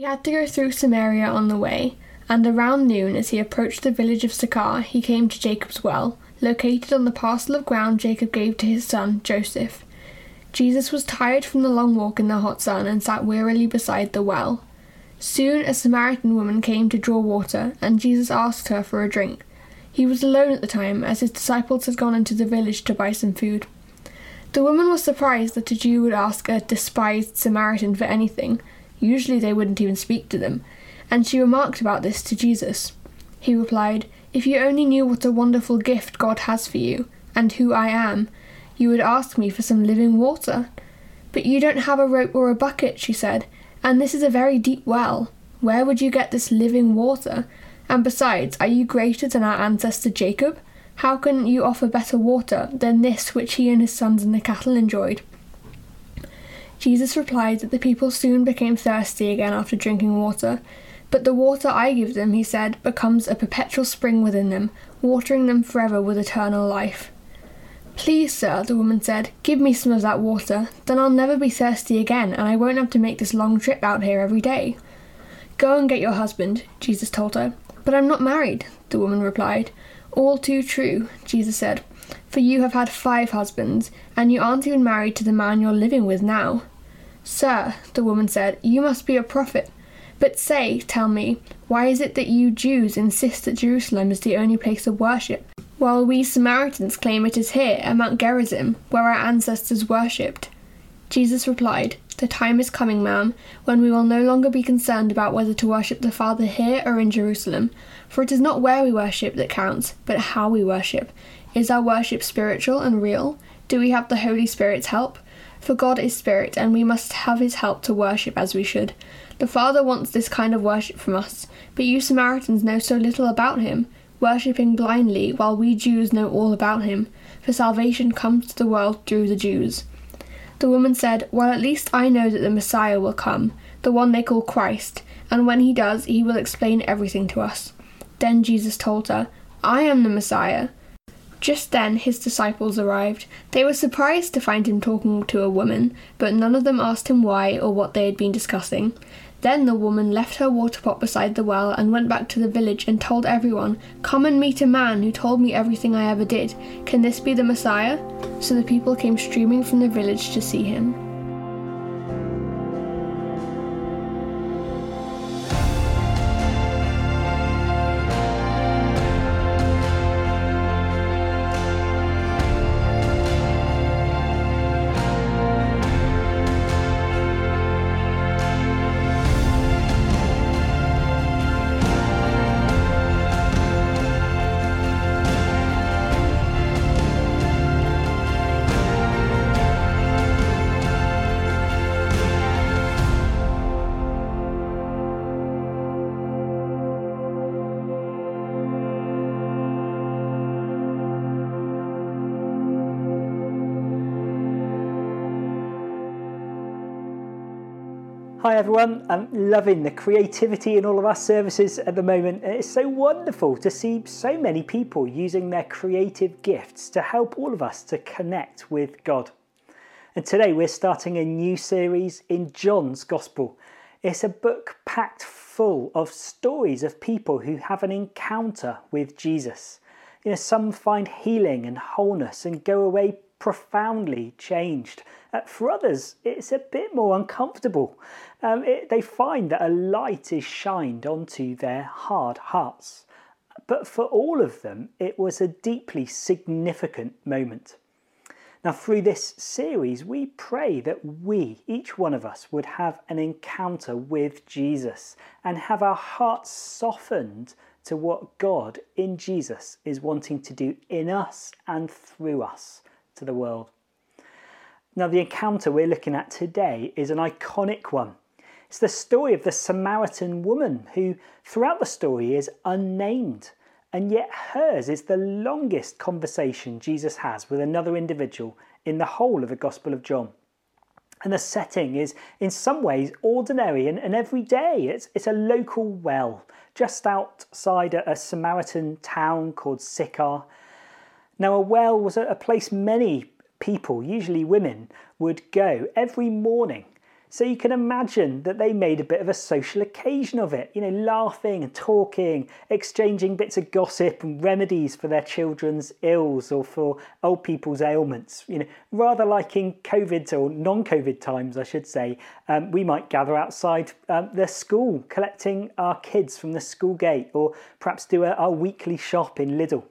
He had to go through Samaria on the way, and around noon, as he approached the village of Sychar, he came to Jacob's well, located on the parcel of ground Jacob gave to his son, Joseph. Jesus was tired from the long walk in the hot sun and sat wearily beside the well. Soon a Samaritan woman came to draw water, and Jesus asked her for a drink. He was alone at the time, as his disciples had gone into the village to buy some food. The woman was surprised that a Jew would ask a despised Samaritan for anything. Usually they wouldn't even speak to them, and she remarked about this to Jesus. He replied, If you only knew what a wonderful gift God has for you, and who I am, you would ask me for some living water. But you don't have a rope or a bucket, she said, and this is a very deep well. Where would you get this living water? And besides, are you greater than our ancestor Jacob? How can you offer better water than this which he and his sons and the cattle enjoyed? Jesus replied that the people soon became thirsty again after drinking water. But the water I give them, he said, becomes a perpetual spring within them, watering them forever with eternal life. Please, sir, the woman said, give me some of that water. Then I'll never be thirsty again, and I won't have to make this long trip out here every day. Go and get your husband, Jesus told her. But I'm not married, the woman replied. All too true, Jesus said, for you have had five husbands, and you aren't even married to the man you're living with now. Sir, the woman said, you must be a prophet. But say, tell me, why is it that you Jews insist that Jerusalem is the only place of worship? while we Samaritans claim it is here at Mount Gerizim, where our ancestors worshipped. Jesus replied, The time is coming, ma'am, when we will no longer be concerned about whether to worship the Father here or in Jerusalem, for it is not where we worship that counts, but how we worship. Is our worship spiritual and real? Do we have the Holy Spirit's help? For God is Spirit, and we must have His help to worship as we should. The Father wants this kind of worship from us, but you Samaritans know so little about Him worshipping blindly, while we Jews know all about him, for salvation comes to the world through the Jews. The woman said, Well, at least I know that the Messiah will come, the one they call Christ, and when he does, he will explain everything to us. Then Jesus told her, I am the Messiah. Just then his disciples arrived. They were surprised to find him talking to a woman, but none of them asked him why or what they had been discussing. Then the woman left her water pot beside the well and went back to the village and told everyone, Come and meet a man who told me everything I ever did. Can this be the Messiah? So the people came streaming from the village to see him. Hi everyone, I'm loving the creativity in all of our services at the moment. It's so wonderful to see so many people using their creative gifts to help all of us to connect with God. And today we're starting a new series in John's Gospel. It's a book packed full of stories of people who have an encounter with Jesus. You know, some find healing and wholeness and go away profoundly changed. Uh, for others, it's a bit more uncomfortable. Um, it, they find that a light is shined onto their hard hearts. But for all of them, it was a deeply significant moment. Now, through this series, we pray that we, each one of us, would have an encounter with Jesus and have our hearts softened to what God in Jesus is wanting to do in us and through us to the world. Now, the encounter we're looking at today is an iconic one. It's the story of the Samaritan woman who, throughout the story, is unnamed, and yet hers is the longest conversation Jesus has with another individual in the whole of the Gospel of John. And the setting is, in some ways, ordinary and, and everyday. It's, it's a local well just outside a, a Samaritan town called Sychar. Now, a well was a, place many people, usually women, would go every morning So you can imagine that they made a bit of a social occasion of it, you know, laughing and talking, exchanging bits of gossip and remedies for their children's ills or for old people's ailments. You know, rather like in COVID or non COVID times, I should say, um, we might gather outside um, the school collecting our kids from the school gate or perhaps do a, our weekly shop in Lidl.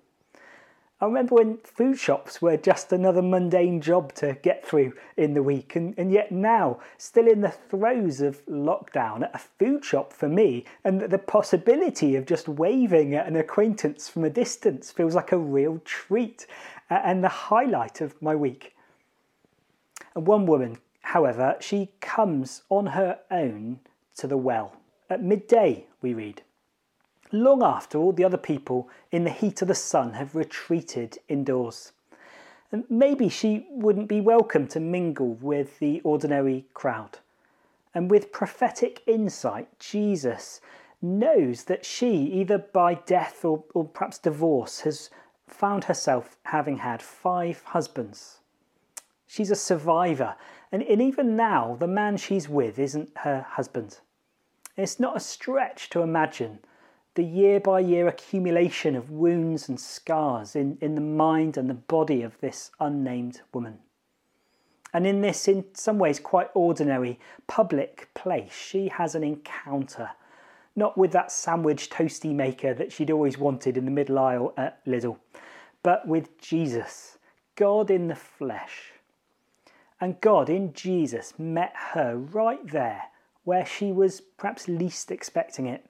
I remember when food shops were just another mundane job to get through in the week, and, and yet now, still in the throes of lockdown, a food shop for me, and the possibility of just waving at an acquaintance from a distance feels like a real treat and the highlight of my week. And one woman, however, she comes on her own to the well. At midday, we read long after all the other people in the heat of the sun have retreated indoors. And maybe she wouldn't be welcome to mingle with the ordinary crowd. And with prophetic insight, Jesus knows that she, either by death or, or perhaps divorce, has found herself having had five husbands. She's a survivor, and, and even now, the man she's with isn't her husband. It's not a stretch to imagine the year by year accumulation of wounds and scars in, in the mind and the body of this unnamed woman. And in this, in some ways, quite ordinary public place, she has an encounter, not with that sandwich toasty maker that she'd always wanted in the middle aisle at Lidl, but with Jesus, God in the flesh. And God in Jesus met her right there where she was perhaps least expecting it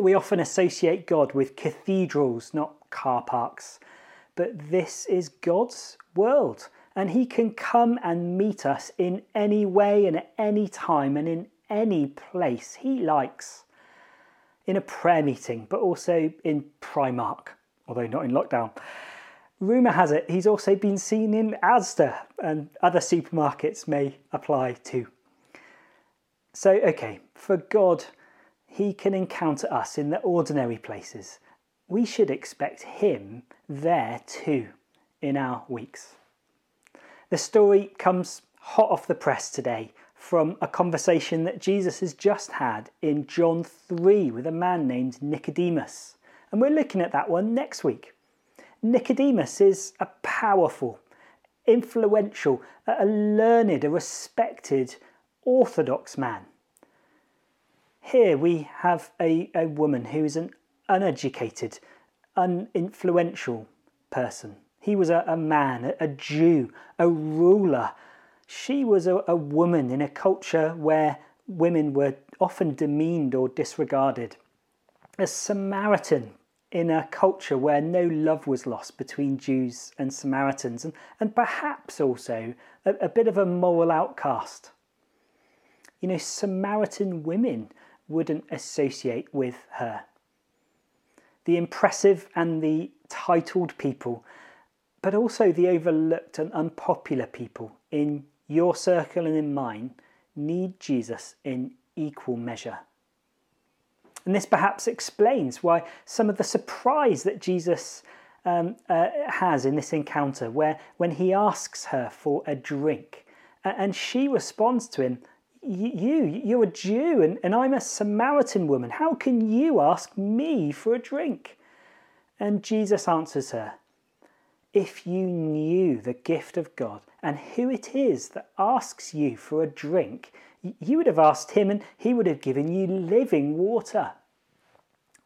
we often associate God with cathedrals, not car parks. But this is God's world, and He can come and meet us in any way and at any time and in any place He likes. In a prayer meeting, but also in Primark, although not in lockdown. Rumour has it he's also been seen in Asda, and other supermarkets may apply too. So, okay, for God he can encounter us in the ordinary places. We should expect Him there too in our weeks. The story comes hot off the press today from a conversation that Jesus has just had in John 3 with a man named Nicodemus. And we're looking at that one next week. Nicodemus is a powerful, influential, a learned, a respected, orthodox man. Here we have a, a woman who is an uneducated, uninfluential person. He was a, a man, a, Jew, a ruler. She was a, a woman in a culture where women were often demeaned or disregarded. A Samaritan in a culture where no love was lost between Jews and Samaritans, and, and perhaps also a, a bit of a moral outcast. You know, Samaritan women wouldn't associate with her. The impressive and the titled people, but also the overlooked and unpopular people in your circle and in mine, need Jesus in equal measure. And this perhaps explains why some of the surprise that Jesus um, uh, has in this encounter, where when he asks her for a drink, and she responds to him, you, you're a Jew and, and I'm a Samaritan woman. How can you ask me for a drink? And Jesus answers her, If you knew the gift of God and who it is that asks you for a drink, you would have asked him and he would have given you living water.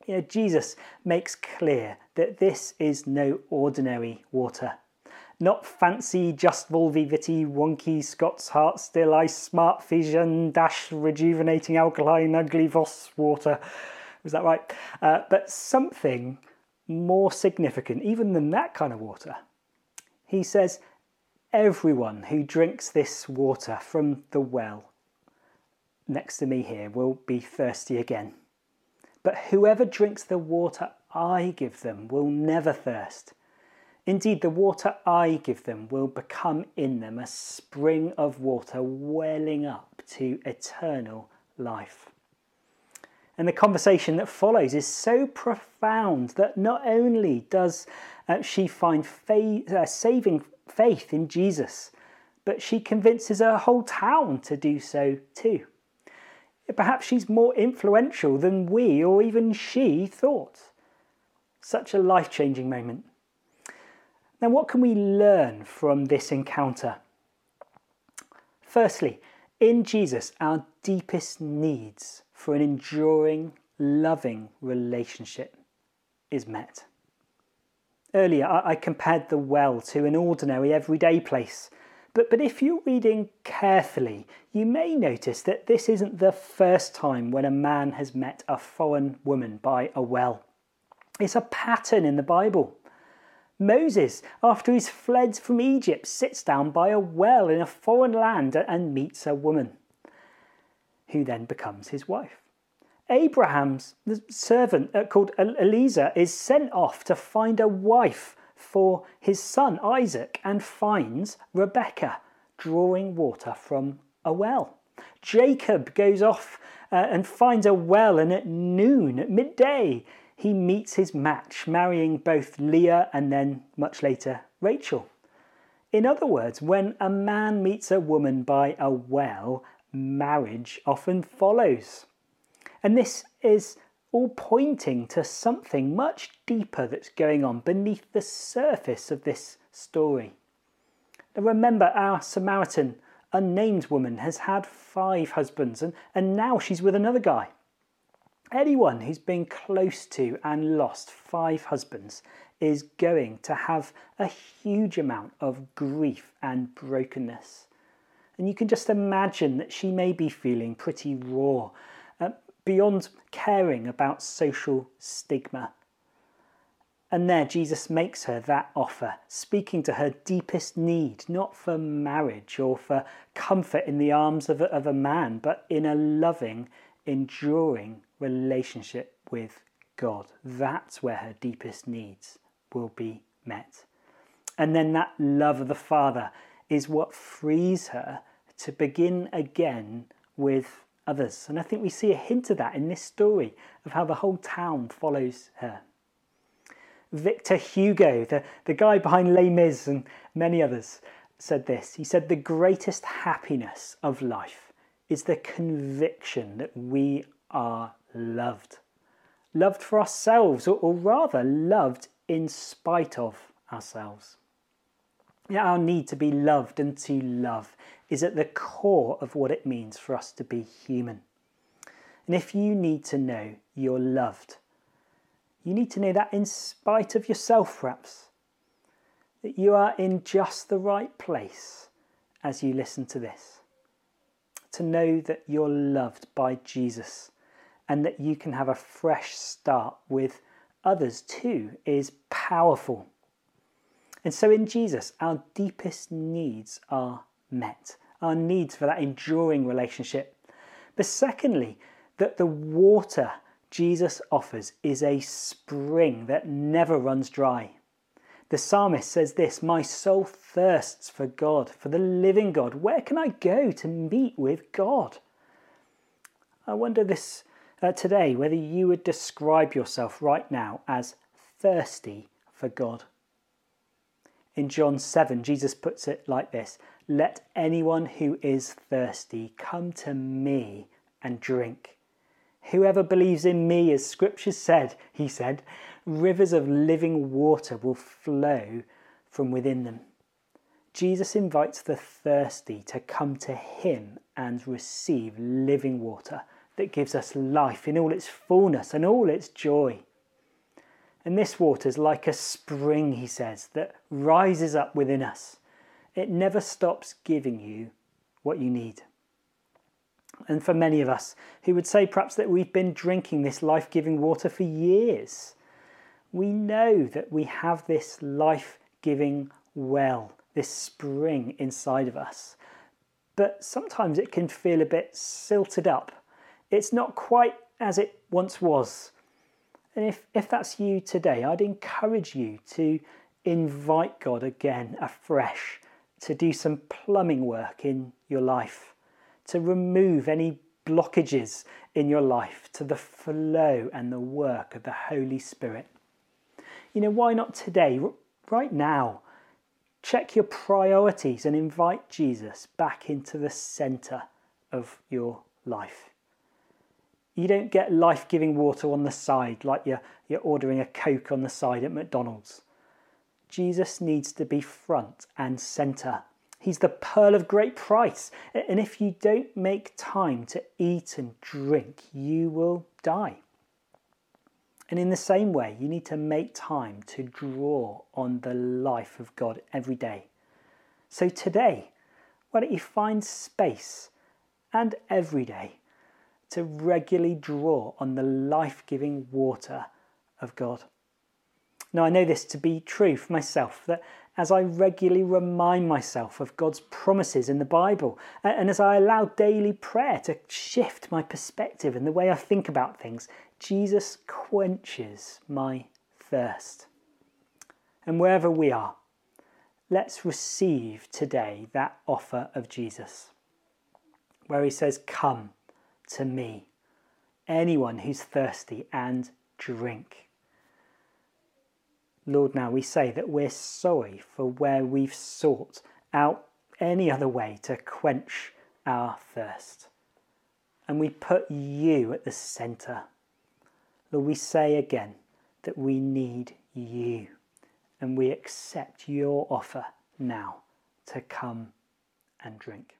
You know, Jesus makes clear that this is no ordinary water not fancy just volvivity wonky Scots heart still ice smart fission dash rejuvenating alkaline ugly Voss water. Was that right? Uh, but something more significant even than that kind of water. He says, Everyone who drinks this water from the well next to me here will be thirsty again. But whoever drinks the water I give them will never thirst. Indeed, the water I give them will become in them a spring of water welling up to eternal life. And the conversation that follows is so profound that not only does uh, she find faith, uh, saving faith in Jesus, but she convinces her whole town to do so too. Perhaps she's more influential than we or even she thought. Such a life changing moment. Now, what can we learn from this encounter? Firstly, in Jesus, our deepest needs for an enduring, loving relationship is met. Earlier, I compared the well to an ordinary, everyday place. But, but if you're reading carefully, you may notice that this isn't the first time when a man has met a foreign woman by a well. It's a pattern in the Bible. Moses, after he's fled from Egypt, sits down by a well in a foreign land and meets a woman who then becomes his wife. Abraham's servant uh, called Eliezer is sent off to find a wife for his son Isaac and finds Rebecca drawing water from a well. Jacob goes off uh, and finds a well, and at noon, at midday, he meets his match, marrying both Leah and then much later Rachel. In other words, when a man meets a woman by a well, marriage often follows. And this is all pointing to something much deeper that's going on beneath the surface of this story. Now remember, our Samaritan, unnamed woman, has had five husbands and, and now she's with another guy. Anyone who's been close to and lost five husbands is going to have a huge amount of grief and brokenness. And you can just imagine that she may be feeling pretty raw, uh, beyond caring about social stigma. And there, Jesus makes her that offer, speaking to her deepest need, not for marriage or for comfort in the arms of a, of a man, but in a loving, enduring relationship with God. That's where her deepest needs will be met. And then that love of the Father is what frees her to begin again with others. And I think we see a hint of that in this story of how the whole town follows her. Victor Hugo, the, the guy behind Les Mis and many others, said this. He said, The greatest happiness of life is the conviction that we are loved. Loved for ourselves, or, or rather, loved in spite of ourselves. Yeah, our need to be loved and to love is at the core of what it means for us to be human. And if you need to know you're loved, you need to know that in spite of yourself, perhaps, that you are in just the right place as you listen to this. To know that you're loved by Jesus and that you can have a fresh start with others too is powerful. And so in Jesus, our deepest needs are met, our needs for that enduring relationship. But secondly, that the water Jesus offers is a spring that never runs dry. The psalmist says this My soul thirsts for God, for the living God. Where can I go to meet with God? I wonder this uh, today whether you would describe yourself right now as thirsty for God. In John 7, Jesus puts it like this Let anyone who is thirsty come to me and drink. Whoever believes in me, as scripture said, he said, rivers of living water will flow from within them. Jesus invites the thirsty to come to him and receive living water that gives us life in all its fullness and all its joy. And this water is like a spring, he says, that rises up within us. It never stops giving you what you need. And for many of us who would say perhaps that we've been drinking this life giving water for years, we know that we have this life giving well, this spring inside of us. But sometimes it can feel a bit silted up it's not quite as it once was. And if, if that's you today, I'd encourage you to invite God again afresh to do some plumbing work in your life, to remove any blockages in your life to the flow and the work of the Holy Spirit. You know, why not today, right now? Check your priorities and invite Jesus back into the centre of your life. You don't get life giving water on the side like you're, you're ordering a Coke on the side at McDonald's. Jesus needs to be front and centre. He's the pearl of great price. And if you don't make time to eat and drink, you will die. And in the same way, you need to make time to draw on the life of God every day. So today, why don't you find space and every day to regularly draw on the life giving water of God? Now, I know this to be true for myself that as I regularly remind myself of God's promises in the Bible, and as I allow daily prayer to shift my perspective and the way I think about things, Jesus quenches my thirst. And wherever we are, let's receive today that offer of Jesus, where he says, Come to me, anyone who's thirsty, and drink. Lord, now we say that we're sorry for where we've sought out any other way to quench our thirst. And we put you at the centre Lord, we say again that we need you and we accept your offer now to come and drink.